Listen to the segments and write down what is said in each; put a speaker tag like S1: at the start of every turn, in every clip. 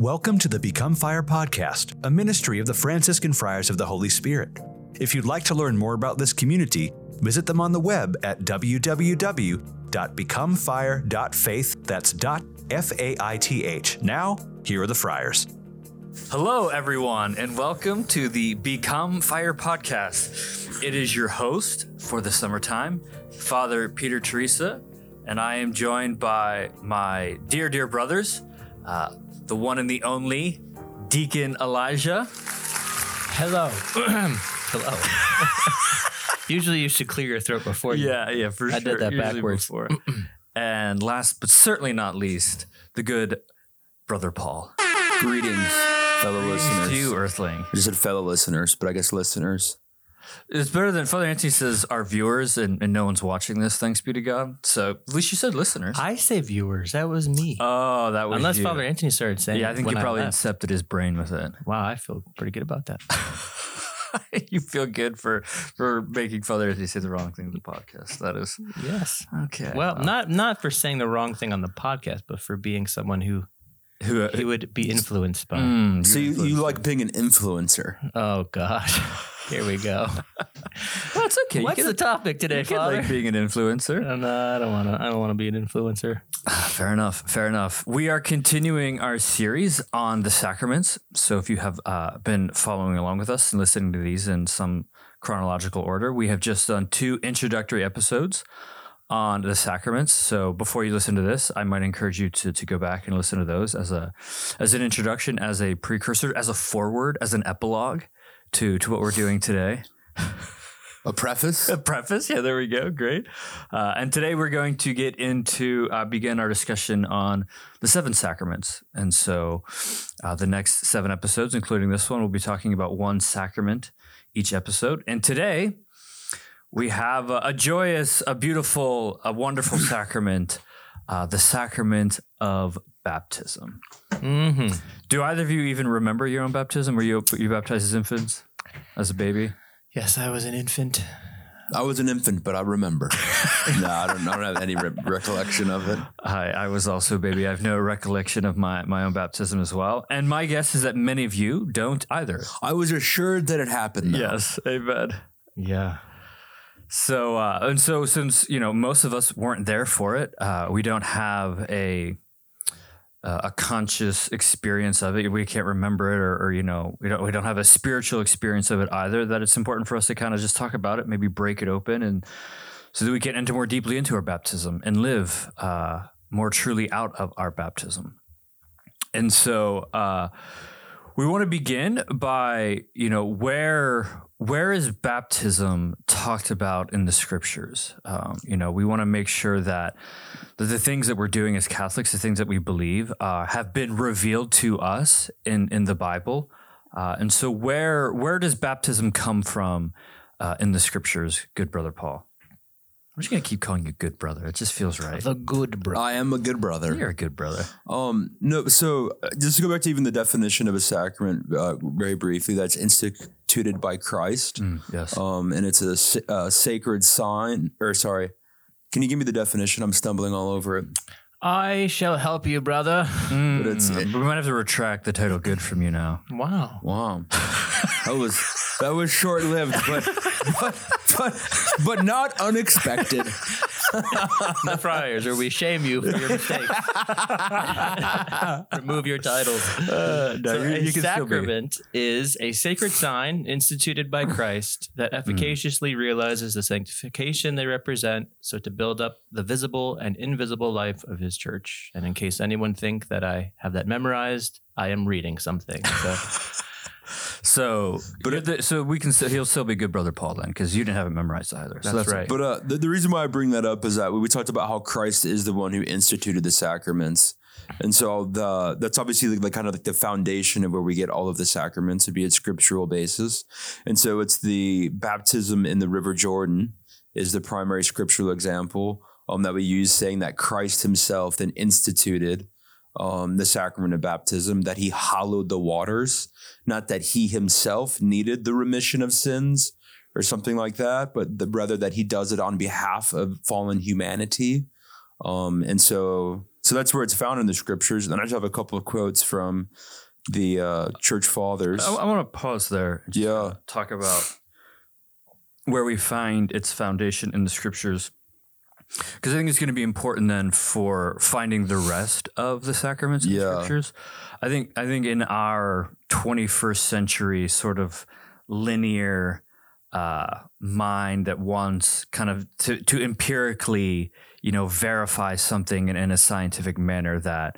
S1: Welcome to the Become Fire podcast, a ministry of the Franciscan Friars of the Holy Spirit. If you'd like to learn more about this community, visit them on the web at www.becomefire.faith. That's dot F A I T H. Now, here are the friars.
S2: Hello, everyone, and welcome to the Become Fire podcast. It is your host for the summertime, Father Peter Teresa, and I am joined by my dear, dear brothers, uh, the one and the only Deacon Elijah.
S3: Hello. Hello. Usually you should clear your throat before you.
S2: Yeah, yeah, for
S3: I
S2: sure.
S3: did that
S2: usually
S3: backwards.
S2: before. and last but certainly not least, the good Brother Paul.
S4: Greetings, fellow listeners.
S2: To you, Earthling.
S4: I just said fellow listeners, but I guess listeners.
S2: It's better than Father Anthony says our viewers, and, and no one's watching this, thanks be to God. So at least you said listeners.
S3: I say viewers. That was me.
S2: oh, that was
S3: Unless
S2: you.
S3: Father Anthony started saying
S2: Yeah, I think you
S3: when
S2: probably
S3: left.
S2: incepted his brain with it.
S3: Wow, I feel pretty good about that.
S2: you feel good for for making Father Anthony say the wrong thing in the podcast. That is
S3: yes.
S2: okay.
S3: Well, not not for saying the wrong thing on the podcast, but for being someone who
S2: who?
S3: he would be influenced by.
S2: Mm,
S4: So you,
S2: you're
S4: you like being an influencer?
S3: Oh God. Here we go.
S2: Well, it's okay.
S3: What's the topic today,
S2: you
S3: Father?
S2: like being an influencer.
S3: Uh, no, I don't want to. I don't want to be an influencer.
S2: Fair enough. Fair enough. We are continuing our series on the sacraments. So if you have uh, been following along with us and listening to these in some chronological order, we have just done two introductory episodes on the sacraments. So before you listen to this, I might encourage you to, to go back and listen to those as a as an introduction, as a precursor, as a forward, as an epilogue to to what we're doing today.
S4: A preface?
S2: A preface. Yeah, there we go. Great. Uh, and today we're going to get into uh, begin our discussion on the seven sacraments. And so uh, the next seven episodes, including this one, we'll be talking about one sacrament each episode. And today we have a, a joyous, a beautiful, a wonderful sacrament, uh, the sacrament of baptism.
S3: Mm-hmm.
S2: Do either of you even remember your own baptism? Were you you baptized as infants, as a baby?
S3: Yes, I was an infant.
S4: I was an infant, but I remember. no, I don't, I don't have any re- recollection of it.
S2: I, I was also a baby. I have no recollection of my, my own baptism as well. And my guess is that many of you don't either.
S4: I was assured that it happened. Though.
S2: Yes, amen.
S3: Yeah.
S2: So, uh, and so since, you know, most of us weren't there for it, uh, we don't have a, uh, a conscious experience of it. We can't remember it or, or, you know, we don't, we don't have a spiritual experience of it either, that it's important for us to kind of just talk about it, maybe break it open and so that we can enter more deeply into our baptism and live, uh, more truly out of our baptism. And so, uh, we want to begin by, you know, where where is baptism talked about in the scriptures? Um, you know, we want to make sure that, that the things that we're doing as Catholics, the things that we believe, uh, have been revealed to us in in the Bible. Uh, and so, where where does baptism come from uh, in the scriptures, good brother Paul? I'm just gonna keep calling you good brother. It just feels right.
S3: The good brother.
S4: I am a good brother.
S2: You're a good brother.
S4: Um, no, so uh, just to go back to even the definition of a sacrament, uh, very briefly, that's instituted by Christ.
S2: Mm, yes.
S4: Um, and it's a, sa- uh sacred sign, or sorry, can you give me the definition? I'm stumbling all over it.
S3: I shall help you, brother.
S2: Mm,
S4: but it's-
S2: we might have to retract the title "good" from you now.
S3: Wow.
S4: Wow, that was that was short lived, but but but but not unexpected.
S3: the friars, or we shame you for your mistakes. Remove your titles.
S2: Uh, no,
S3: So
S2: you-
S3: a
S2: you
S3: sacrament is a sacred sign instituted by Christ that efficaciously realizes the sanctification they represent, so to build up the visible and invisible life of his church. And in case anyone think that I have that memorized, I am reading something. So
S2: So, but the, so we can. Still, he'll still be good brother Paul then, because you didn't have it memorized either. So
S3: That's right.
S4: But uh, the, the reason why I bring that up is that we, talked about how Christ is the one who instituted the sacraments. And so the that's obviously like the kind of like the foundation of where we get all of the sacraments to be a scriptural basis. And so it's the baptism in the River Jordan is the primary scriptural example um, that we use, saying that Christ Himself then instituted um, the sacrament of baptism, that He hallowed the waters, not that He Himself needed the remission of sins or something like that, but the, rather that He does it on behalf of fallen humanity. Um, and so So that's where it's found in the scriptures. And I just have a couple of quotes from the uh, church fathers.
S2: I, I want to pause there. just
S4: Yeah.
S2: talk about where we find its foundation in the scriptures. Because I think it's going to be important then for finding the rest of the sacraments the
S4: Yeah.
S2: scriptures. I think I think in our 21st century sort of linear uh, mind that wants kind of to, to empirically, you know, verify something in, in a scientific manner that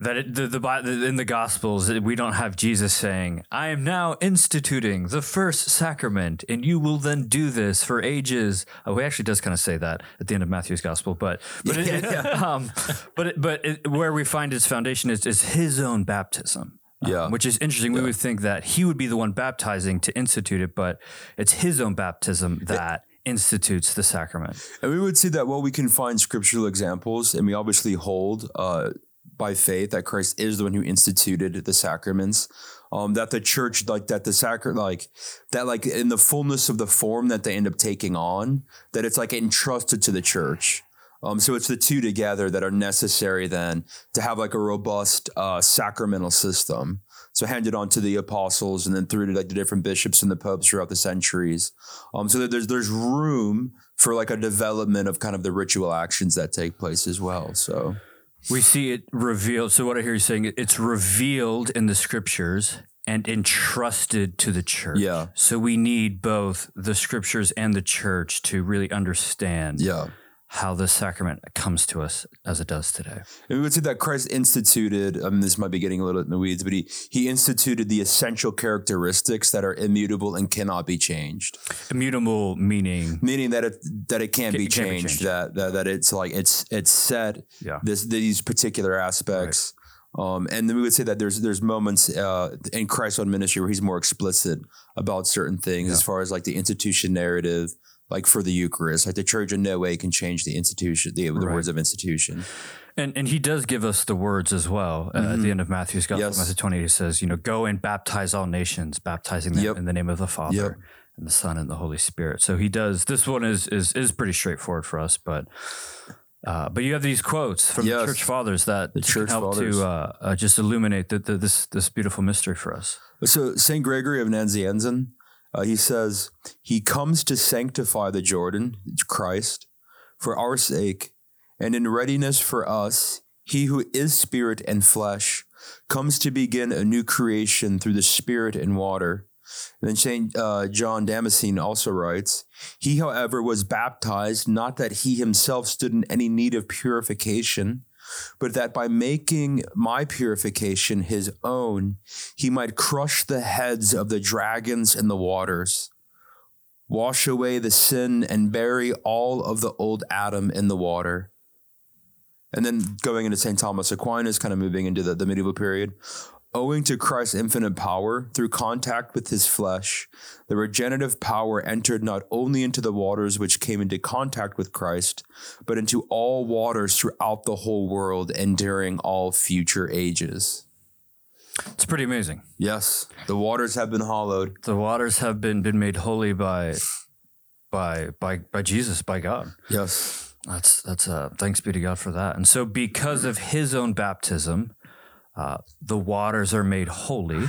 S2: that it, the, the in the Gospels we don't have Jesus saying, "I am now instituting the first sacrament, and you will then do this for ages." Oh, he actually does kind of say that at the end of Matthew's Gospel, but but it, um, but it, but it, where we find its foundation is is his own baptism. um, which is interesting. We would think that he would be the one baptizing to institute it, but it's his own baptism that institutes the sacrament.
S4: And we would see that while we can find scriptural examples, and we obviously hold uh, by faith that Christ is the one who instituted the sacraments, um, that the church, like that the sacrament, like that, like in the fullness of the form that they end up taking on, that it's like entrusted to the church. Um, so it's the two together that are necessary then to have like a robust uh, sacramental system. So handed on to the apostles and then through to like the different bishops and the popes throughout the centuries. Um, so that there's there's room for like a development of kind of the ritual actions that take place as well. So
S2: We see it revealed. So what I hear you saying, it's revealed in the scriptures and entrusted to the church.
S4: Yeah.
S2: So we need both the scriptures and the church to really understand
S4: yeah.
S2: How the sacrament comes to us as it does today.
S4: And we would say that Christ instituted, I mean, this might be getting a little in the weeds, but he, he instituted the essential characteristics that are immutable and cannot be changed.
S2: Immutable meaning
S4: Meaning that it that it can't,
S2: Ca-
S4: be,
S2: can't be
S4: changed,
S2: changed.
S4: That, that that it's like it's it's set
S2: Yeah.
S4: this these particular aspects. Um, and then we would say that there's there's moments uh, in Christ's own ministry where he's more explicit about certain things as far as like the institution narrative, like for the Eucharist. Like the church in no way can change the institution, the, the
S2: Right.
S4: words of institution.
S2: And and he does give us the words as well uh, at the end of Matthew's Gospel.
S4: Yes.
S2: Matthew 28 he says, you know, go and baptize all nations, baptizing them
S4: Yep.
S2: in the name of the Father
S4: Yep.
S2: and the Son and the Holy Spirit. So he does this one is is is pretty straightforward for us, but uh, but you have these quotes from
S4: Yes.
S2: the church fathers that
S4: church
S2: help
S4: fathers.
S2: to uh, uh, just illuminate the, the, this this beautiful mystery for us.
S4: So Saint Gregory of Nazianzen, uh, he says he comes to sanctify the Jordan, Christ, for our sake, and in readiness for us, he who is spirit and flesh comes to begin a new creation through the spirit and water. And then Saint uh, John Damascene also writes, he, however, was baptized not that he himself stood in any need of purification, but that by making my purification his own, he might crush the heads of the dragons in the waters, wash away the sin, and bury all of the old Adam in the water. And then going into St. Thomas Aquinas, kind of moving into the, the medieval period. Owing to Christ's infinite power, through contact with his flesh, the regenerative power entered not only into the waters which came into contact with Christ, but into all waters throughout the whole world and during all future ages.
S2: It's pretty amazing.
S4: Yes, the waters have been hollowed.
S2: The waters have been been made holy by by by by Jesus, by God.
S4: Yes.
S2: That's that's uh thanks be to God for that. And so because of his own baptism, uh, the waters are made holy,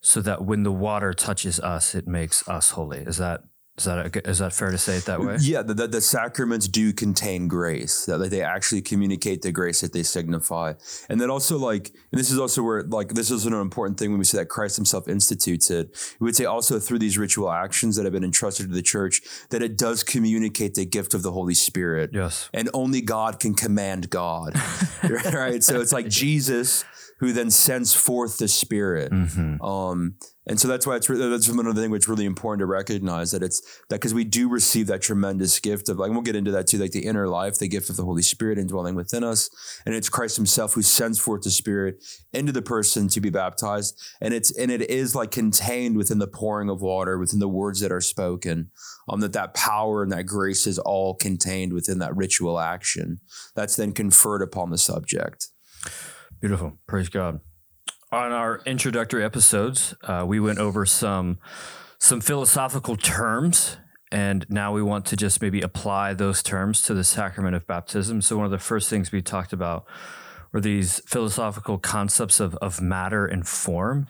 S2: so that when the water touches us, it makes us holy. Is that is that a, is that fair to say it that way?
S4: Yeah, the, the, the sacraments do contain grace. That like, they actually communicate the grace that they signify, and then also like, and this is also where like this is an important thing when we say that Christ Himself institutes it. We would say also through these ritual actions that have been entrusted to the church that it does communicate the gift of the Holy Spirit.
S2: Yes.
S4: and only God can command God, right? So it's like Jesus who then sends forth the Spirit.
S2: Mm-hmm.
S4: Um, and so that's why it's really, that's another thing which really important to recognize that it's that because we do receive that tremendous gift of like and we'll get into that too, like the inner life, the gift of the Holy Spirit indwelling within us, and it's Christ Himself who sends forth the Spirit into the person to be baptized, and it's and it is like contained within the pouring of water, within the words that are spoken, um, that that power and that grace is all contained within that ritual action that's then conferred upon the subject.
S2: Beautiful. Praise God. On our introductory episodes, uh, we went over some some philosophical terms and now we want to just maybe apply those terms to the sacrament of baptism. So, one of the first things we talked about were these philosophical concepts of, of matter and form.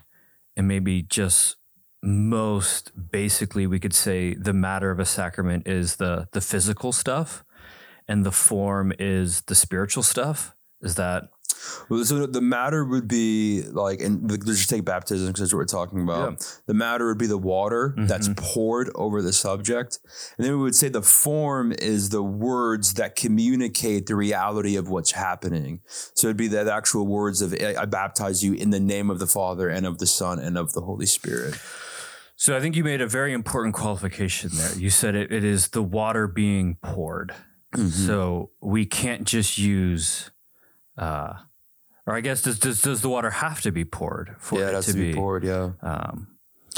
S2: And maybe just most basically, we could say the matter of a sacrament is the, the physical stuff, and the form is the spiritual stuff. Is that
S4: so the matter would be like, and let's just take baptism because that's what we're talking about. The matter would be the water that's mm-hmm. poured over the subject. And then we would say the form is the words that communicate the reality of what's happening. So it'd be the actual words of, I I baptize you in the name of the Father and of the Son and of the Holy Spirit.
S2: So I think you made a very important qualification there. You said it, it is the water being poured. Mm-hmm. So we can't just use, uh, or I guess does, does does the water have to be poured for
S4: yeah,
S2: it
S4: it has
S2: to,
S4: to be poured. Yeah.
S2: Um,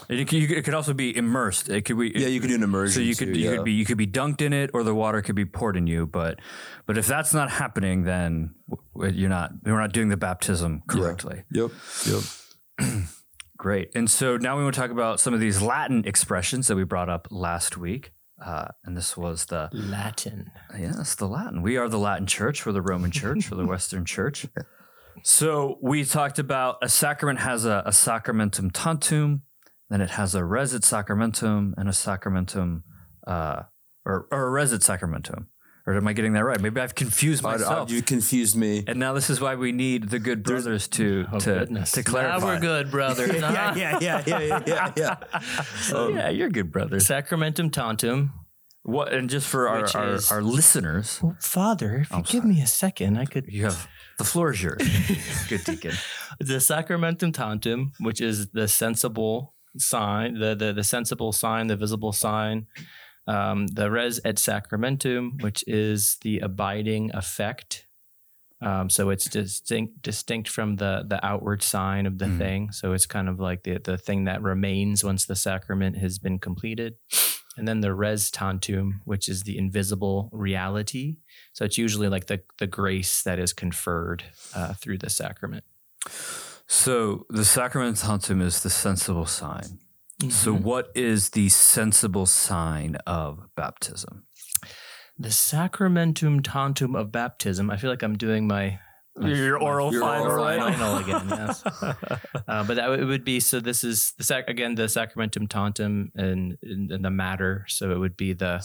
S2: it, could- it could also be immersed. It could be
S4: Yeah, you could do an immersion.
S2: so you could
S4: too,
S2: you
S4: yeah.
S2: could be you could be dunked in it, or the water could be poured in you. But but if that's not happening, then you're not you're not doing the baptism correctly.
S4: Yep. Yep.
S2: Great. And so now we want to talk about some of these Latin expressions that we brought up last week. Uh, and this was the
S3: Latin.
S2: yes, the Latin. We are the Latin Church. We're the Roman Church. We're the Western Church. So we talked about a sacrament has a, a sacramentum tantum, then it has a res et sacramentum and a sacramentum, uh, or, or a res et sacramentum. Or am I getting that right? Maybe I've confused
S4: I- I-
S2: myself.
S4: you confused me.
S2: and now this is why we need the good brothers to
S3: Oh,
S2: to,
S3: goodness.
S2: to clarify.
S3: Now we're good, brothers. huh?
S4: yeah, yeah, yeah, yeah, yeah, yeah.
S2: Oh, yeah, you're good brothers.
S3: Sacramentum tantum.
S2: What and just for our, our,
S3: is-
S2: our listeners,
S3: Well, Father, if you
S2: I'm
S3: give me a second, I could.
S2: you have the floor is yours. good deacon.
S3: The sacramentum tantum, which is the sensible sign, the the, the sensible sign, the visible sign. Um, the res et sacramentum, which is the abiding effect. Um, so it's distinct distinct from the the outward sign of the
S2: Mhm.
S3: thing. So it's kind of like the the thing that remains once the sacrament has been completed. And then the res tantum, which is the invisible reality. So it's usually like the the grace that is conferred uh, through the sacrament.
S2: So the sacrament tantum is the sensible sign. So
S3: Mhm.
S2: what is the sensible sign of baptism?
S3: the sacramentum tantum of baptism. I feel like I'm doing my my-
S2: Your
S3: my
S2: oral
S3: final,
S2: final, right?
S3: final again. Yes, uh, but that would- it would be so. This is the sac- again the sacramentum tantum and, and, and the matter. So it would be the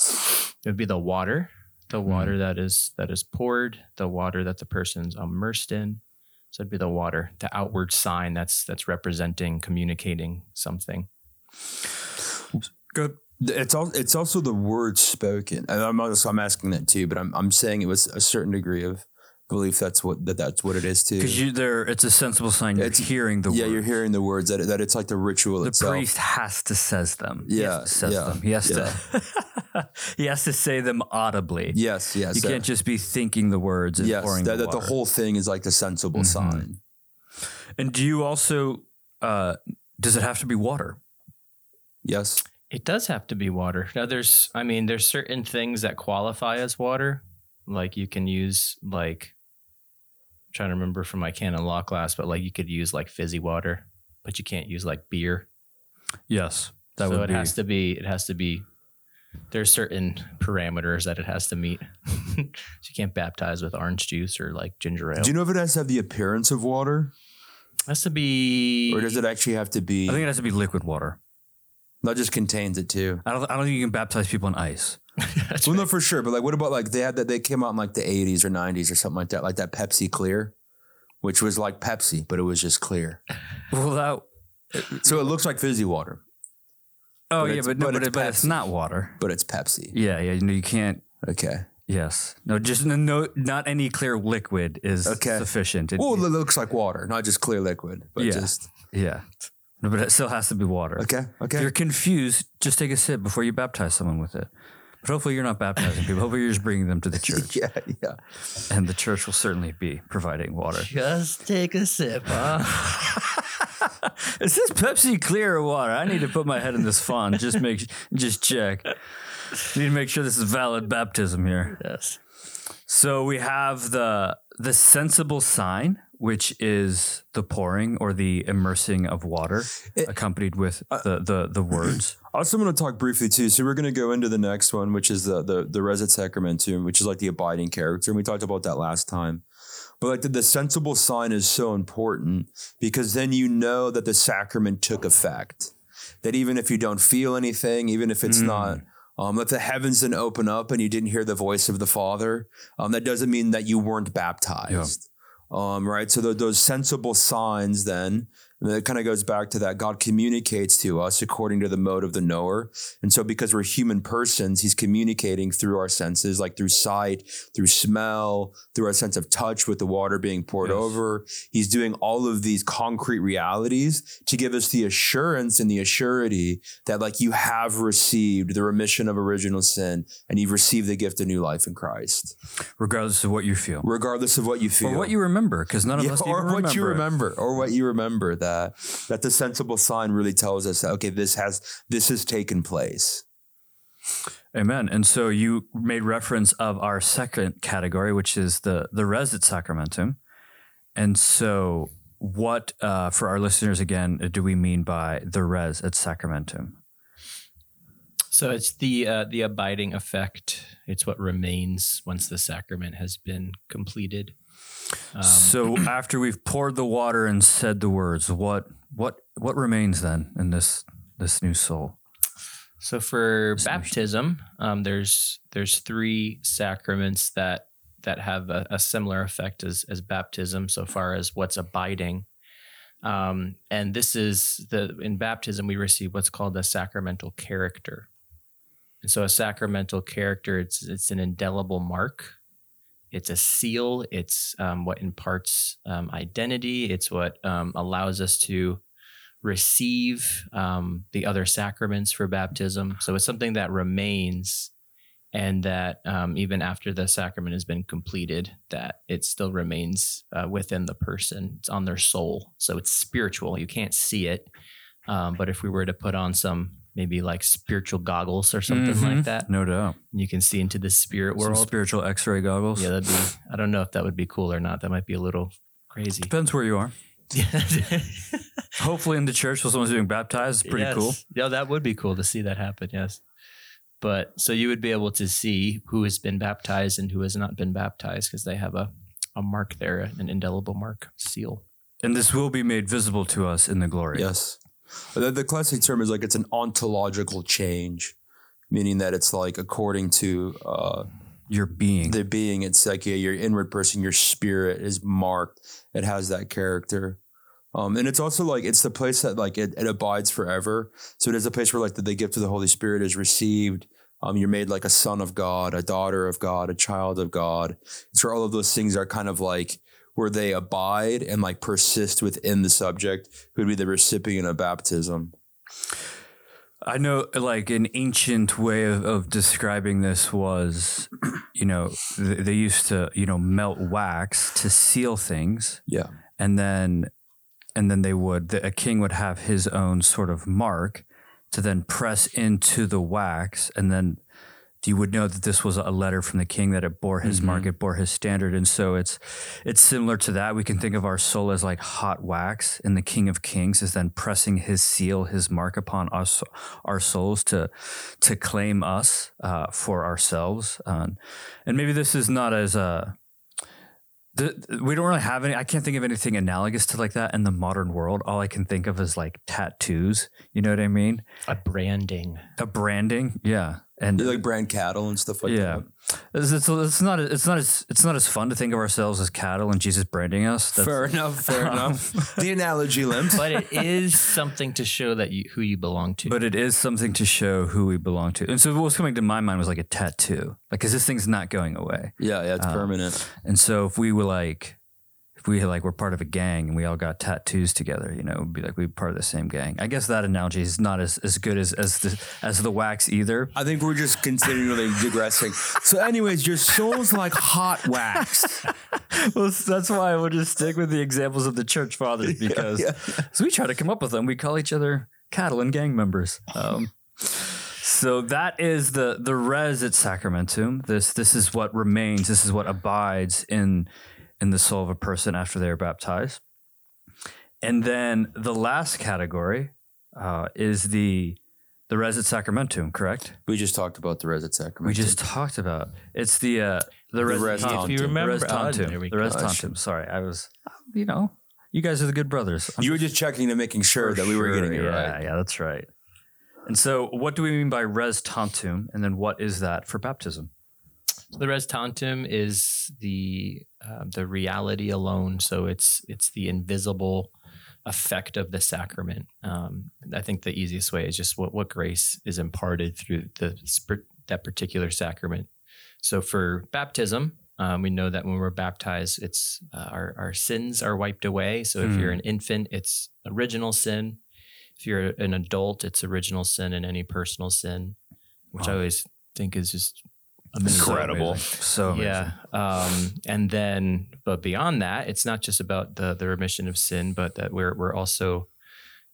S3: it would be the water, the water that is that is poured, the water that the person's immersed in. So it'd be the water, the outward sign that's that's representing, communicating something.
S2: Good.
S4: It's also it's also the word spoken, and I'm also I'm asking that too, but I'm I'm saying it was a certain degree of belief that's what that that's what it is too.
S2: Because you there, it's a sensible sign. You're
S4: It's-
S2: hearing the
S4: yeah,
S2: word.
S4: you're hearing the words that that it's like the ritual
S2: the
S4: itself.
S2: priest has to says them. He
S4: Yeah,
S2: has to says
S4: yeah,
S2: them. He has to. he has to say them audibly.
S4: Yes, yes.
S2: you
S4: that-
S2: can't just be thinking the words and
S4: yes,
S2: pouring
S4: that,
S2: the
S4: that the whole thing is like the sensible
S2: Mhm.
S4: sign.
S2: And do you also? Uh, does it have to be water?
S4: Yes.
S3: It does have to be water. Now there's I mean there's certain things that qualify as water. Like you can use like I'm trying to remember from my canon law class, but like you could use like fizzy water, but you can't use like beer.
S2: Yes, that
S3: so
S2: would
S3: it
S2: be.
S3: has to be it has to be there's certain parameters that it has to meet. so you can't baptize with orange juice or like ginger ale.
S4: Do you know if it has to have the appearance of water,
S3: it has to be
S4: or does it actually have to be?
S2: I think it has to be liquid water.
S4: That just contains it too.
S2: I don't. I don't think you can baptize people in ice.
S3: That's
S4: Well,
S3: right.
S4: no, for sure. But like, what about like they had that they came out in like the 80s or 90s or something like that, like that Pepsi Clear, which was like Pepsi, but it was just clear.
S2: Well, that.
S4: So it looks like fizzy water,
S2: Oh
S4: But
S2: yeah, but no,
S4: but
S2: but,
S4: it's
S2: but it's not water.
S4: but it's Pepsi.
S2: Yeah, yeah. You know, you can't.
S4: Okay.
S2: Yes. No, just no, no. Not any clear liquid is
S4: Okay.
S2: sufficient. It-
S4: Well, it looks like water, not just clear liquid, but
S2: Yeah.
S4: just
S2: yeah. No, but it still has to be water.
S4: okay. Okay.
S2: If you're confused, just take a sip before you baptize someone with it. But hopefully, you're not baptizing people. Hopefully, you're just bringing them to the church,
S4: yeah, yeah.
S2: and the church will certainly be providing water.
S3: just take a sip, huh?
S2: Is this Pepsi clear or water? I need to put my head in this font. Just make, just check. Need to make sure this is valid baptism here.
S3: yes.
S2: So we have the the sensible sign, which is the pouring or the immersing of water,
S4: It-
S2: accompanied with the the the words.
S4: I also want to talk briefly too. So we're going to go into the next one, which is the the the res et sacramentum, which is like the abiding character, and we talked about that last time. But like the, the sensible sign is so important because then you know that the sacrament took effect. That even if you don't feel anything, even if it's
S2: Mm.
S4: not, um, that the heavens didn't open up and you didn't hear the voice of the Father, um, that doesn't mean that you weren't baptized. Um, right. So tho- those sensible signs then and it kind of goes back to that God communicates to us according to the mode of the knower. And so, because we're human persons, He's communicating through our senses, like through sight, through smell, through our sense of touch with the water being poured
S2: Yes.
S4: over. He's doing all of these concrete realities to give us the assurance and the assurity that, like, you have received the remission of original sin and you've received the gift of new life in Christ,
S2: regardless of what you feel
S4: regardless of what you feel
S2: or what you remember, because none of
S4: yeah,
S2: us
S4: or what you
S2: remember it.
S4: remember, or what you remember that that the sensible sign really tells us that okay, this has this has taken place.
S2: Amen. And so you made reference of our second category, which is the the res et sacramentum. And so, what uh, for our listeners again do we mean by the res et sacramentum?
S3: So it's the uh, the abiding effect. It's what remains once the sacrament has been completed. Um,
S2: so after we've poured the water and said the words, what what what remains then in this this new soul?
S3: So for
S2: sure.
S3: baptism, um, there's there's three sacraments that that have a, a similar effect as as baptism, so far as what's abiding. Um, and this is the in baptism we receive what's called a sacramental character. And so a sacramental character, it's it's an indelible mark. It's a seal. It's um, what imparts um, identity. It's what um, allows us to receive um, the other sacraments for baptism. So it's something that remains, and that um, even after the sacrament has been completed, that it still remains uh, within the person. It's on their soul, so it's spiritual. You can't see it, um, but if we were to put on some maybe like spiritual goggles or something
S2: Mhm.
S3: like that,
S2: No doubt.
S3: you can see into the spirit
S2: Some
S3: world.
S2: spiritual X-ray goggles.
S3: Yeah, that'd be. I don't know if that would be cool or not. That might be a little crazy.
S2: Depends where you are. Hopefully, in the church while someone's being baptized, it's pretty
S3: Yes.
S2: cool.
S3: Yeah, that would be cool to see that happen. Yes. But so you would be able to see who has been baptized and who has not been baptized because they have a, a mark there, an indelible mark, seal.
S2: And this will be made visible to us in the glory.
S4: Yes, the, the classic term is like it's an ontological change, meaning that it's like according to uh,
S2: Your being.
S4: the being, it's like yeah, your inward person, your spirit is marked. It has that character. Um, and it's also like it's the place that like it, it abides forever. So it is a place where like the, the gift of the Holy Spirit is received. Um, you're made like a son of God, a daughter of God, a child of God. It's where all of those things are kind of like where they abide and like persist within the subject who would be the recipient of baptism.
S2: I know, like an ancient way of, of describing this was, you know, th- they used to, you know, melt wax to seal things,
S4: Yeah.
S2: and then, and then they would, the, a king would have his own sort of mark to then press into the wax, and then you would know that this was a letter from the king that it bore his mark, it bore his standard, and so it's, it's similar to that. We can think of our soul as like hot wax, and the King of Kings is then pressing his seal, his mark upon us, our souls to to claim us uh, for ourselves. Um, and maybe this is not as uh, the, we don't really have any. I can't think of anything analogous to like that in the modern world. All I can think of is like tattoos. You know what I mean?
S3: A branding.
S2: A branding, yeah. And
S4: They like brand cattle and stuff like
S2: yeah,
S4: that.
S2: it's, it's, it's not it's not as it's not as fun to think of ourselves as cattle and Jesus branding us. That's-
S4: Fair enough. Fair enough. The analogy, Limp.
S3: But it is something to show that you who you belong to.
S2: But it is something to show who we belong to. And so what was coming to my mind was like a tattoo. Like, cause this thing's not going away.
S4: Yeah, yeah, it's
S2: Uh,
S4: permanent.
S2: And so if we were like, if we like were part of a gang and we all got tattoos together, you know, it'd be like we'd be part of the same gang. I guess that analogy is not as, as good as, as the as the wax either.
S4: I think we're just continually digressing. So, anyways, your soul's like hot wax.
S2: well, that's why would just stick with the examples of the church fathers because
S4: yeah.
S2: so we try to come up with them. We call each other cattle and gang members. Um, so that is the the res et sacramentum. This this is what remains. This is what abides in in the soul of a person after they are baptized. And then the last category uh, is the the res et sacramentum, correct?
S4: We just talked about the res et sacramentum.
S2: We just talked about it's the uh, the, res,
S4: res
S2: tantum.
S4: tantum.
S3: If you remember,
S2: the res tantum.
S3: there we
S2: the res tantum. Sorry, I was, you know, you guys are the good brothers. I'm
S4: you were just checking to making sure that we were
S2: sure,
S4: getting it
S2: yeah,
S4: right.
S2: Yeah, that's right. And so, what do we mean by res tantum? And then, what is that for baptism?
S3: The res tantum is the uh, the reality alone. So it's it's the invisible effect of the sacrament. Um, I think the easiest way is just what what grace is imparted through the that particular sacrament. So for baptism, um, we know that when we're baptized, it's uh, our our sins are wiped away. So if you're an infant, it's original sin. If you're an adult, it's original sin and any personal sin, which I always think is just amazing.
S4: Incredible.
S2: So amazing.
S3: Yeah. Um, and then, but beyond that, it's not just about the the remission of sin, but that we're we're also,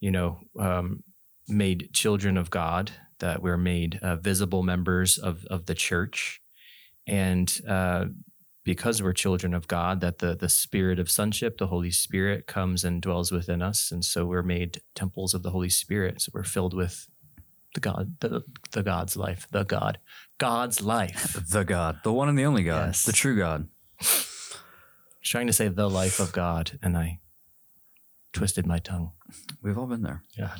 S3: you know, um, made children of God. That we're made uh, visible members of of the church, and uh, because we're children of God, that the the Spirit of sonship, the Holy Spirit, comes and dwells within us, and so we're made temples of the Holy Spirit. So we're filled with the God, the the God's life, the God, God's life.
S2: the God, the one and the only God,
S3: Yes.
S2: the true God.
S3: trying to say the life of God, and I twisted my tongue.
S2: We've all been there.
S3: Yeah.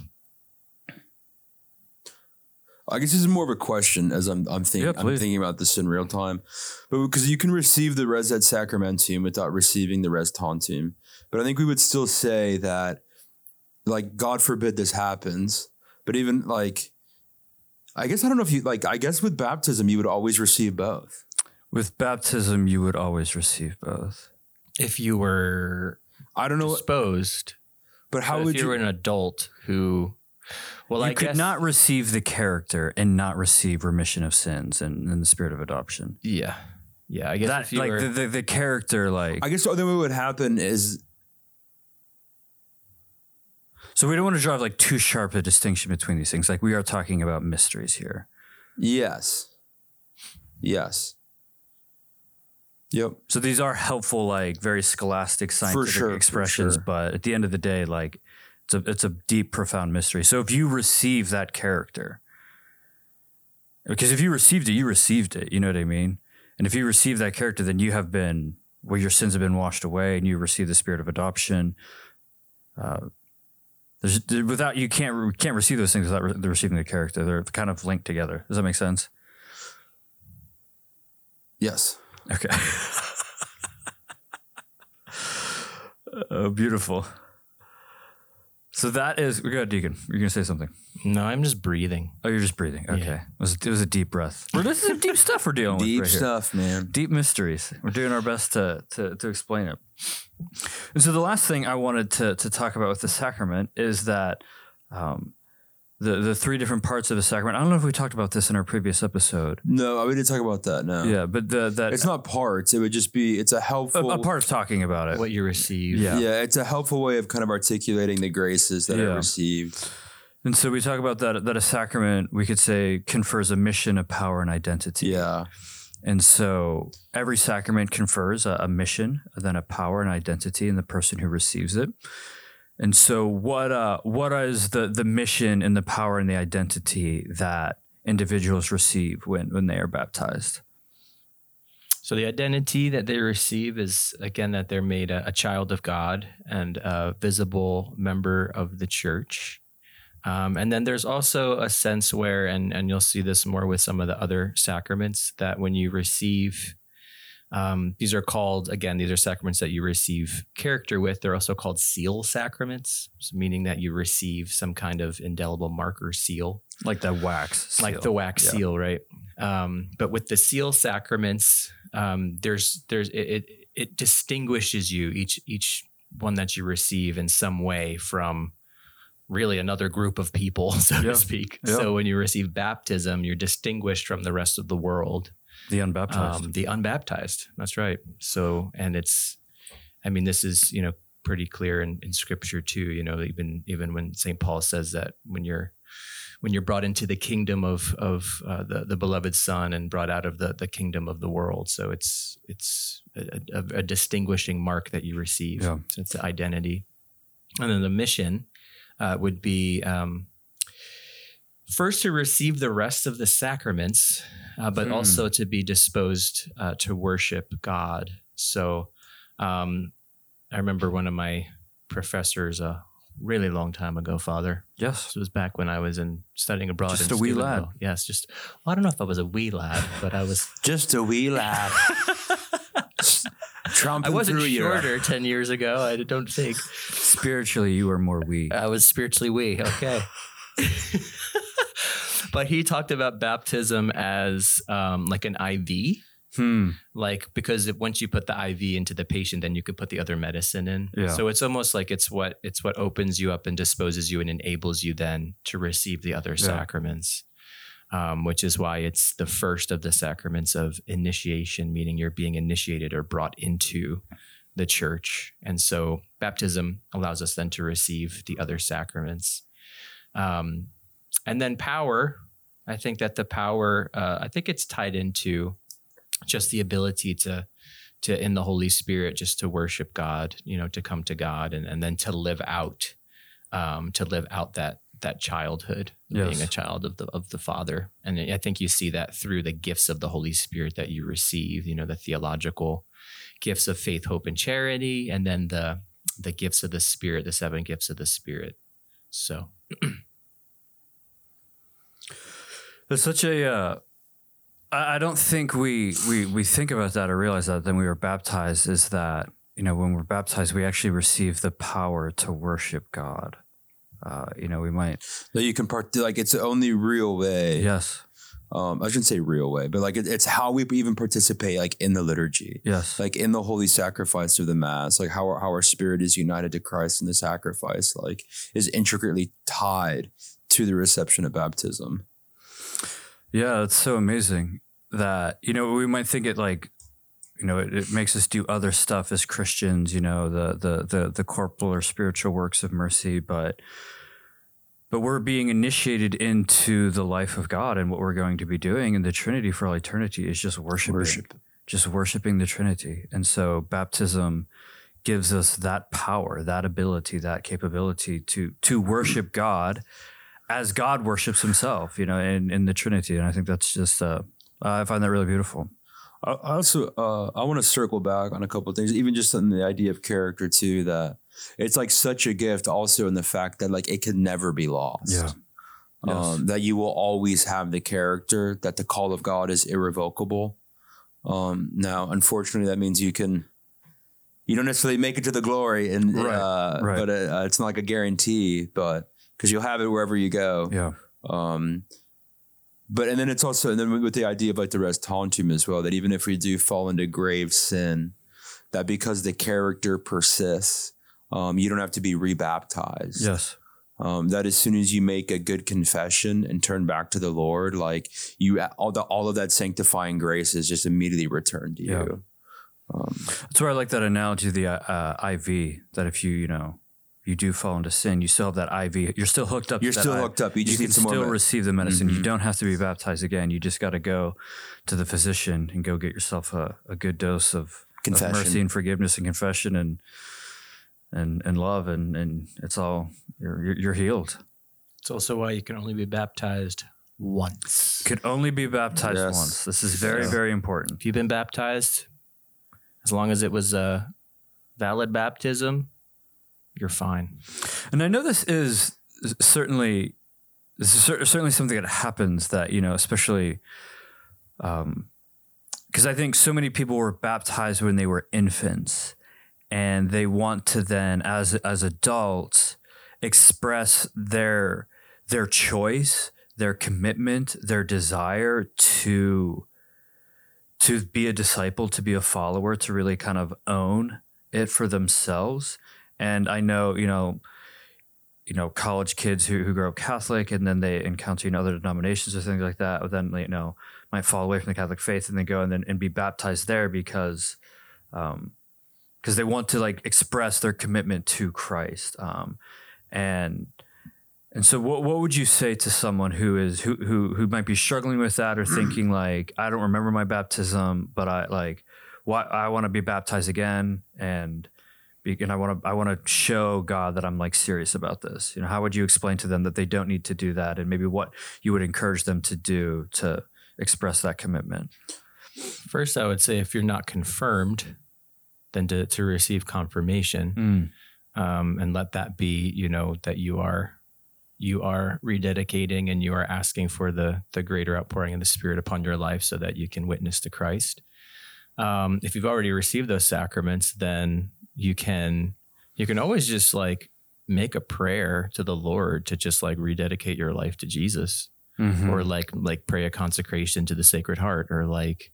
S4: I guess this is more of a question as I'm I'm thinking
S2: Yeah,
S4: I'm
S2: please.
S4: thinking about this in real time, but because you can receive the res et sacramentum without receiving the res tantum, but I think we would still say that, like God forbid this happens, but even like, I guess I don't know if you like I guess with baptism you would always receive both.
S2: With baptism, you would always receive both.
S3: If you were
S4: I don't know,
S3: disposed,
S4: but how
S3: but
S4: would
S3: if you
S4: you?
S3: were an adult who, well,
S2: you
S3: I
S2: could
S3: guess
S2: not receive the character and not receive remission of sins and, and the spirit of adoption.
S3: Yeah, yeah. I guess
S2: That
S3: if you
S2: like
S3: were,
S2: the, the the character like
S4: I guess the other way would happen is
S2: so we don't want to drive like too sharp a distinction between these things. Like we are talking about mysteries here.
S4: yes, yes, yep.
S2: So these are helpful, like very scholastic scientific
S4: sure,
S2: expressions,
S4: sure.
S2: but at the end of the day, like it's a it's a deep, profound mystery. So if you receive that character, because if you received it, you received it. You know what I mean? And if you receive that character, then you have been where your sins have been washed away, and you receive the spirit of adoption. Uh, there's without you can't can't receive those things without re- the receiving the character. They're kind of linked together. Does that make sense?
S4: Yes.
S2: Okay. oh, beautiful. So that is. We go ahead, Deacon. You're gonna say something.
S3: no, I'm just breathing.
S2: Oh, you're just breathing. Okay.
S3: Yeah.
S2: It, was, it was a deep breath. Well, this is deep stuff we're dealing
S4: Deep
S2: with. right here.
S4: stuff, man.
S2: Deep mysteries. We're doing our best to, to to explain it. And so the last thing I wanted to to talk about with the sacrament is that um, the the three different parts of the sacrament. I don't know if we talked about this in our previous episode.
S4: No, we didn't talk about that. No.
S2: Yeah, but the that
S4: It's not parts. It would just be. It's a
S2: a,
S4: helpful.
S2: a part of talking about it.
S3: What you receive.
S2: Yeah.
S4: Yeah, it's a helpful way of kind of articulating the graces that
S2: Yeah.
S4: I received.
S2: And so we talk about that that a sacrament we could say confers a mission, a power, and identity.
S4: Yeah.
S2: And so every sacrament confers a, a mission, then a power and identity in the person who receives it. And so what uh what is the the mission and the power and the identity that individuals receive when when they are baptized?
S3: So the identity that they receive is again that they're made a, a child of God and a visible member of the church. Um, and then there's also a sense where, and and you'll see this more with some of the other sacraments, that when you receive, um, these are called again, these are sacraments that you receive character with. They're also called seal sacraments, meaning that you receive some kind of indelible marker seal
S2: Like the wax. Seal.
S3: like the wax
S2: Yeah.
S3: seal, right? Um, but with the seal sacraments, um, there's there's it, it it distinguishes you each each one that you receive in some way from really another group of people, so
S2: Yeah.
S3: to speak.
S2: Yeah.
S3: So when you receive baptism, you're distinguished from the rest of the world,
S2: the unbaptized.
S3: um, the unbaptized. That's right. So and it's, I mean, this is you know pretty clear in, in Scripture too. You know, even even when Saint Paul says that when you're when you're brought into the kingdom of of uh, the the beloved Son and brought out of the the kingdom of the world. So it's it's a, a, a distinguishing mark that you receive.
S2: Yeah.
S3: So it's the identity, and then the mission uh, would be. Um, First, to receive the rest of the sacraments, uh, but
S2: Hmm.
S3: also to be disposed uh, to worship God. So, um, I remember one of my professors a really long time ago, Father.
S2: Yes.
S3: This was back when I was in studying abroad.
S2: Just a wee lad.
S3: Yes, just well, I don't know if I was a wee lad, but I was.
S4: Just a wee lad. Trumping
S3: I wasn't shorter ten years ago. I don't think
S2: Spiritually, you were more wee.
S3: I was spiritually wee. Okay. but he talked about baptism as um, like an IV.
S2: Hmm.
S3: like because if, once you put the IV into the patient, then you could put the other medicine in.
S2: Yeah.
S3: So it's almost like it's what it's what opens you up and disposes you and enables you then to receive the other sacraments. Um, which is why it's the first of the sacraments of initiation, meaning you're being initiated or brought into the church. And so baptism allows us then to receive the other sacraments. Um, and then power, I think that the power, uh, I think it's tied into just the ability to to in the holy spirit just to worship god you know to come to god and, and then to live out um to live out that that childhood
S2: Yes.
S3: being a child of the of the father and i think you see that through the gifts of the holy spirit that you receive you know the theological gifts of faith hope and charity and then the the gifts of the spirit the seven gifts of the spirit so
S2: There's such a. Uh, I I don't think we, we we think about that or realize that. Then we were baptized. Is that you know when we're baptized, we actually receive the power to worship God. Uh, you know, we might.
S4: That you can part like it's the only real way.
S2: Yes.
S4: Um, I shouldn't say real way, but like it, it's how we even participate like in the liturgy.
S2: Yes.
S4: like in the holy sacrifice of the mass like how our, how our spirit is united to christ in the sacrifice like is intricately tied to the reception of baptism
S2: Yeah, it's so amazing that you know we might think it like you know it, it makes us do other stuff as Christians, you know the the the the corporal or spiritual works of mercy, but but we're being initiated into the life of God and what we're going to be doing in the Trinity for all eternity is just worshiping,
S4: Worship.
S2: just worshiping the Trinity, and so baptism gives us that power, that ability, that capability to to worship God as God worships Himself, you know, in, in the Trinity, and I think that's just uh, I find that really beautiful.
S4: I also uh, I want to circle back on a couple of things, even just on the idea of character too. That it's like such a gift, also in the fact that like it can never be lost.
S2: Yeah. Yes.
S4: Um, that you will always have the character. That the call of God is irrevocable. Um, now, unfortunately, that means you can. You don't necessarily make it to the glory, and
S2: Right,
S4: uh,
S2: right.
S4: but uh, it's not like a guarantee. But because you'll have it wherever you go.
S2: Yeah,
S4: Um, but and then it's also and then with the idea of like the res tantum as well that even if we do fall into grave sin, that because the character persists, um, you don't have to be rebaptized.
S2: yes,
S4: Um, that as soon as you make a good confession and turn back to the Lord, like you all the all of that sanctifying grace is just immediately returned to
S2: Yeah.
S4: you. Um,
S2: that's where I like that analogy of the uh, IV. That if you you know you do fall into sin, you still have that IV. You're still hooked up.
S4: you're
S2: to that
S4: still
S2: IV.
S4: hooked up. You just
S2: you
S4: need
S2: can
S4: some
S2: still
S4: more.
S2: receive the medicine. You
S4: Mhm.
S2: don't have to be baptized again. You just got to go to the physician and go get yourself a, a good dose of, of
S4: Confession.
S2: mercy and forgiveness and confession and and and love and and it's all you're you're, you're healed.
S3: it's also why you can only be baptized once
S2: Could only be baptized
S4: Yes.
S2: once. This is very
S4: Yeah.
S2: very important.
S3: if you've been baptized, as long as it was a valid baptism, you're fine.
S2: And I know this is certainly this is cer- certainly something that happens that you know, especially um, because I think so many people were baptized when they were infants, and they want to then, as as adults, express their their choice, their commitment, their desire to to be a disciple, to be a follower, to really kind of own it for themselves. And I know, you know, you know, college kids who, who grow up Catholic and then they encounter you know, other denominations or things like that, or then you know, might fall away from the Catholic faith and then go and then and be baptized there because um because they want to like express their commitment to Christ. Um and And so, what what would you say to someone who is who who who might be struggling with that or thinking like, I don't remember my baptism, but I like, why I want to be baptized again, and and I want to I want to show God that I'm like serious about this. You know, how would you explain to them that they don't need to do that, and maybe what you would encourage them to do to express that commitment?
S3: First, I would say if you're not confirmed, then to, to receive confirmation um, and let that be, you know, that you are you are rededicating and you are asking for the the greater outpouring of the Spirit upon your life so that you can witness to Christ. Um, if you've already received those sacraments, then you can you can always just like make a prayer to the Lord to just like rededicate your life to Jesus
S2: Mm-hmm.
S3: or like like pray a consecration to the Sacred Heart, or like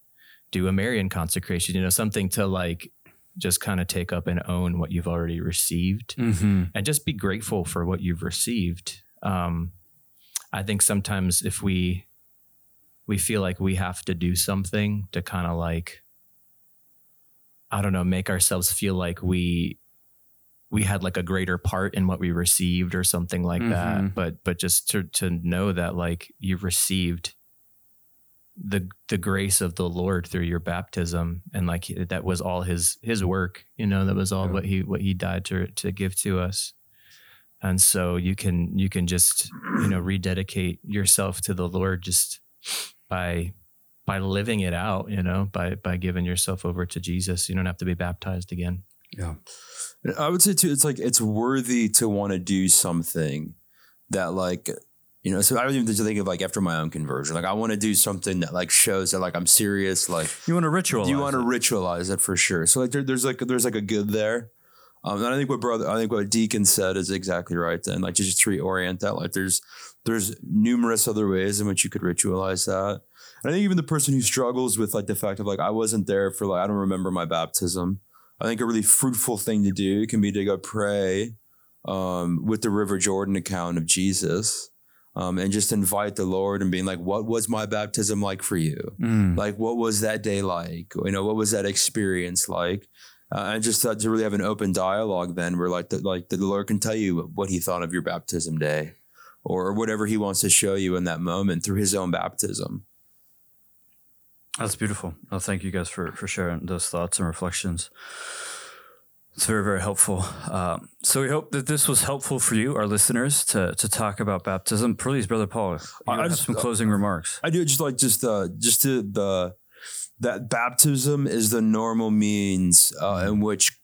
S3: do a Marian consecration. You know, something to like just kind of take up and own what you've already received,
S2: Mm-hmm.
S3: and just be grateful for what you've received. Um, I think sometimes if we we feel like we have to do something to kind of like I don't know, make ourselves feel like we we had like a greater part in what we received or something like that.
S2: Mhm.
S3: But but just to to know that like you've received the the grace of the Lord through your baptism and like that was all his his work, you know, that was all
S2: Yeah.
S3: what he what he died to to give to us. And so you can you can just, you know, rededicate yourself to the Lord just by by living it out, you know, by by giving yourself over to Jesus. You don't have to be baptized again.
S4: Yeah. I would say too, it's like it's worthy to want to do something that like you know, so I don't even just think of like after my own conversion. Like I want to do something that like shows that like I'm serious. Like
S2: You want to ritual?
S4: you want to ritualize it for sure. So like there, there's like there's like a good there. Um, and I think what brother, I think what Deacon said is exactly right. Then like just to just reorient that. Like there's there's numerous other ways in which you could ritualize that. And I think even the person who struggles with like the fact of like I wasn't there for like I don't remember my baptism. I think a really fruitful thing to do can be to go pray um, with the River Jordan account of Jesus. Um, and just invite the Lord and being like, what was my baptism like for you?
S2: Mm.
S4: like what was that day like you know what was that experience like uh, and just uh, to really have an open dialogue then where like the, like the lord can tell you what he thought of your baptism day or whatever he wants to show you in that moment through his own baptism
S2: That's beautiful. Oh, thank you guys for for sharing those thoughts and reflections. It's very very helpful. Um, so we hope that this was helpful for you, our listeners, to to talk about baptism. Please, brother Paul, you
S4: I-
S2: have
S4: just-
S2: some closing remarks.
S4: i do just like just uh just to the that baptism is the normal means uh, in which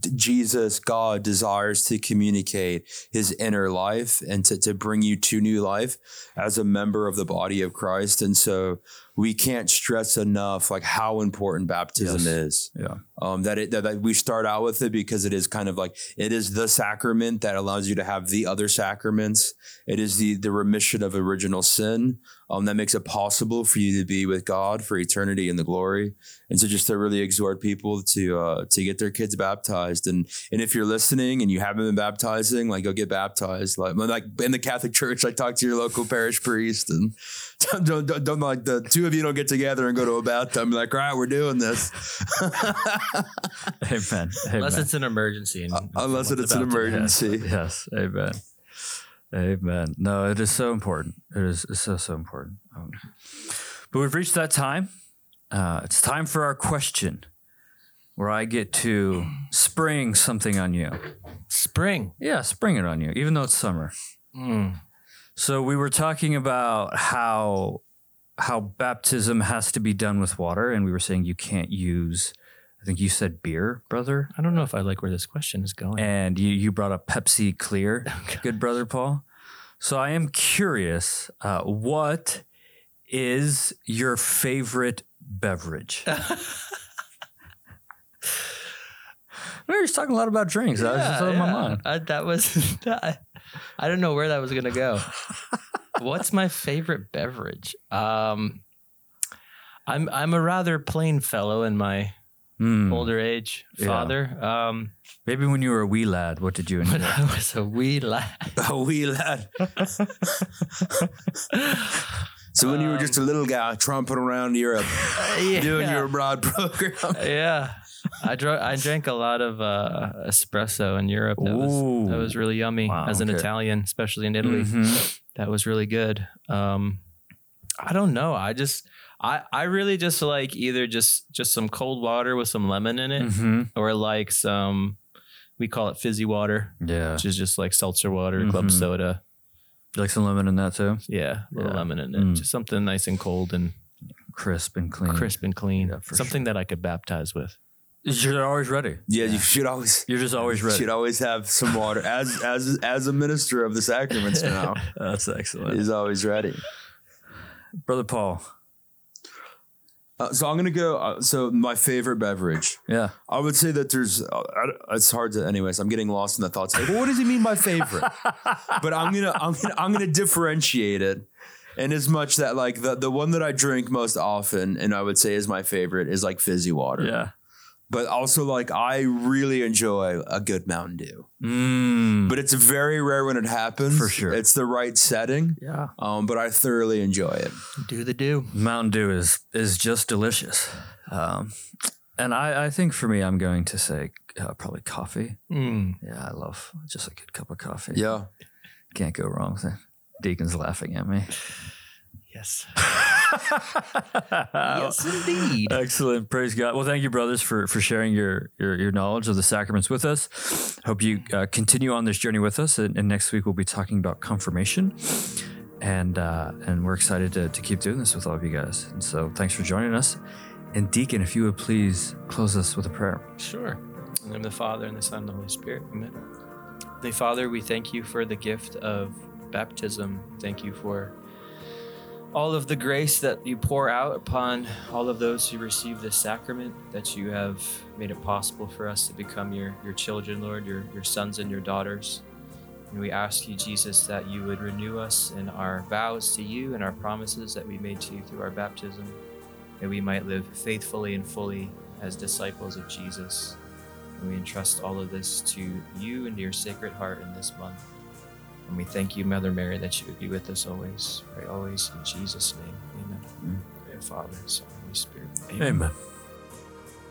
S4: d- Jesus, God, desires to communicate his inner life and to, to bring you to new life as a member of the body of Christ. And so we can't stress enough like how important baptism
S2: Yes.
S4: is.
S2: Yeah.
S4: Um, that it that, that we start out with it because it is kind of like it is the sacrament that allows you to have the other sacraments. It is the the remission of original sin. Um, that makes it possible for you to be with God for eternity in the glory. And so just to really exhort people to uh, to get their kids baptized. And and if you're listening and you haven't been baptizing, like go get baptized. Like like in the Catholic Church, like talk to your local parish priest and don't, don't, don't, don't like the two of you don't get together and go to a bathtub. Like, all right, we're doing this.
S2: Amen.
S3: Unless it's an emergency. And
S4: Uh, unless
S3: someone's
S4: it's an
S3: about to-
S4: emergency.
S2: Yes. Amen. Amen. No, it is so important. It is it's so so important. Um, but we've reached that time. Uh, it's time for our question, where I get to spring something on you.
S3: Spring.
S2: Yeah, spring it on you, even though it's summer.
S3: Mm.
S2: So we were talking about how how baptism has to be done with water, and we were saying you can't use. I think you said beer, brother,
S3: I don't know if I like where this question is going.
S2: and you you brought up Pepsi Clear, good brother Paul. So I am curious, uh, what is your favorite beverage? we were just talking a lot about drinks. that was just on my mind.
S3: I, that was. I, I don't know where that was gonna go. What's my favorite beverage? Um, I'm I'm a rather plain fellow in my
S2: Hmm.
S3: older age,
S2: Yeah.
S3: father. Um,
S2: Maybe when you were a wee lad, what did you
S3: when
S2: enjoy?
S3: I was a wee lad.
S4: A wee lad. So when you were just a little guy tromping around Europe
S3: yeah.
S4: doing your abroad program.
S3: yeah. I drank I drank a lot of uh, espresso in Europe. That was that was really yummy.
S2: Wow,
S3: As an
S2: okay.
S3: Italian, especially in Italy,
S2: Mhm.
S3: that was really good. Um, I don't know. I just I I really just like either just just some cold water with some lemon in it,
S2: Mhm.
S3: or like some we call it fizzy water,
S2: Yeah.
S3: which is just like seltzer water, club
S2: Mhm.
S3: soda.
S2: You like some lemon in that too?
S3: Yeah, a little
S2: Yeah.
S3: lemon in it.
S2: Mm.
S3: Just something nice and cold and
S2: Crisp and clean.
S3: crisp and clean.
S2: Yeah,
S3: something that I could baptize with.
S2: You're always ready.
S4: Yeah, you should always
S2: You're just always ready.
S4: You should always have some water as as as a minister of the sacraments now.
S2: That's excellent.
S4: He's always ready.
S2: Brother Paul.
S4: Uh, so I'm gonna go. Uh, so my favorite beverage.
S2: Yeah.
S4: I would say that there's. Uh, I- it's hard to. Anyways, I'm getting lost in the thoughts. Like, well, what does he mean by favorite? but I'm gonna. I'm gonna. I'm gonna differentiate it. In as much that like the the one that I drink most often, and I would say is my favorite, is like fizzy water.
S2: Yeah.
S4: But also like I really enjoy a good Mountain Dew.
S2: Mm.
S4: But it's very rare when it happens.
S2: For sure.
S4: It's the right setting.
S2: Yeah.
S4: Um, but I thoroughly enjoy it.
S3: Do the do.
S2: Mountain Dew is is just delicious. Um, and I, I think for me, I'm going to say uh, probably coffee.
S3: Mm.
S2: Yeah, I love just a good cup of coffee.
S4: Yeah.
S2: Can't go wrong with it. Deacon's laughing at me.
S3: Yes.
S2: yes,
S3: indeed.
S2: Excellent. Praise God. Well, thank you, brothers, for for sharing your your, your knowledge of the sacraments with us. Hope you uh, continue on this journey with us. And, and next week we'll be talking about confirmation, and uh, and we're excited to, to keep doing this with all of you guys. And so, thanks for joining us. And Deacon, if you would please close us with a prayer.
S3: Sure. In the name of the Father and the Son and the Holy Spirit. Amen. The Father, we thank you for the gift of baptism. Thank you for all of the grace that you pour out upon all of those who receive this sacrament, that you have made it possible for us to become your, your children, Lord, your, your sons and your daughters. And we ask you, Jesus, that you would renew us in our vows to you and our promises that we made to you through our baptism, that we might live faithfully and fully as disciples of Jesus. And we entrust all of this to you and your sacred heart in this month. And we thank you, Mother Mary, that you would be with us always. Pray always in Jesus' name. Amen. Mm-hmm. And Father, Son, Holy Spirit.
S2: Amen.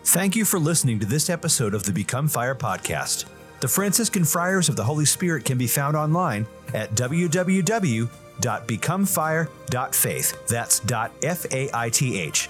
S1: Thank you for listening to this episode of the Become Fire podcast. The Franciscan Friars of the Holy Spirit can be found online at www.becomefire.faith. That's F A I T H.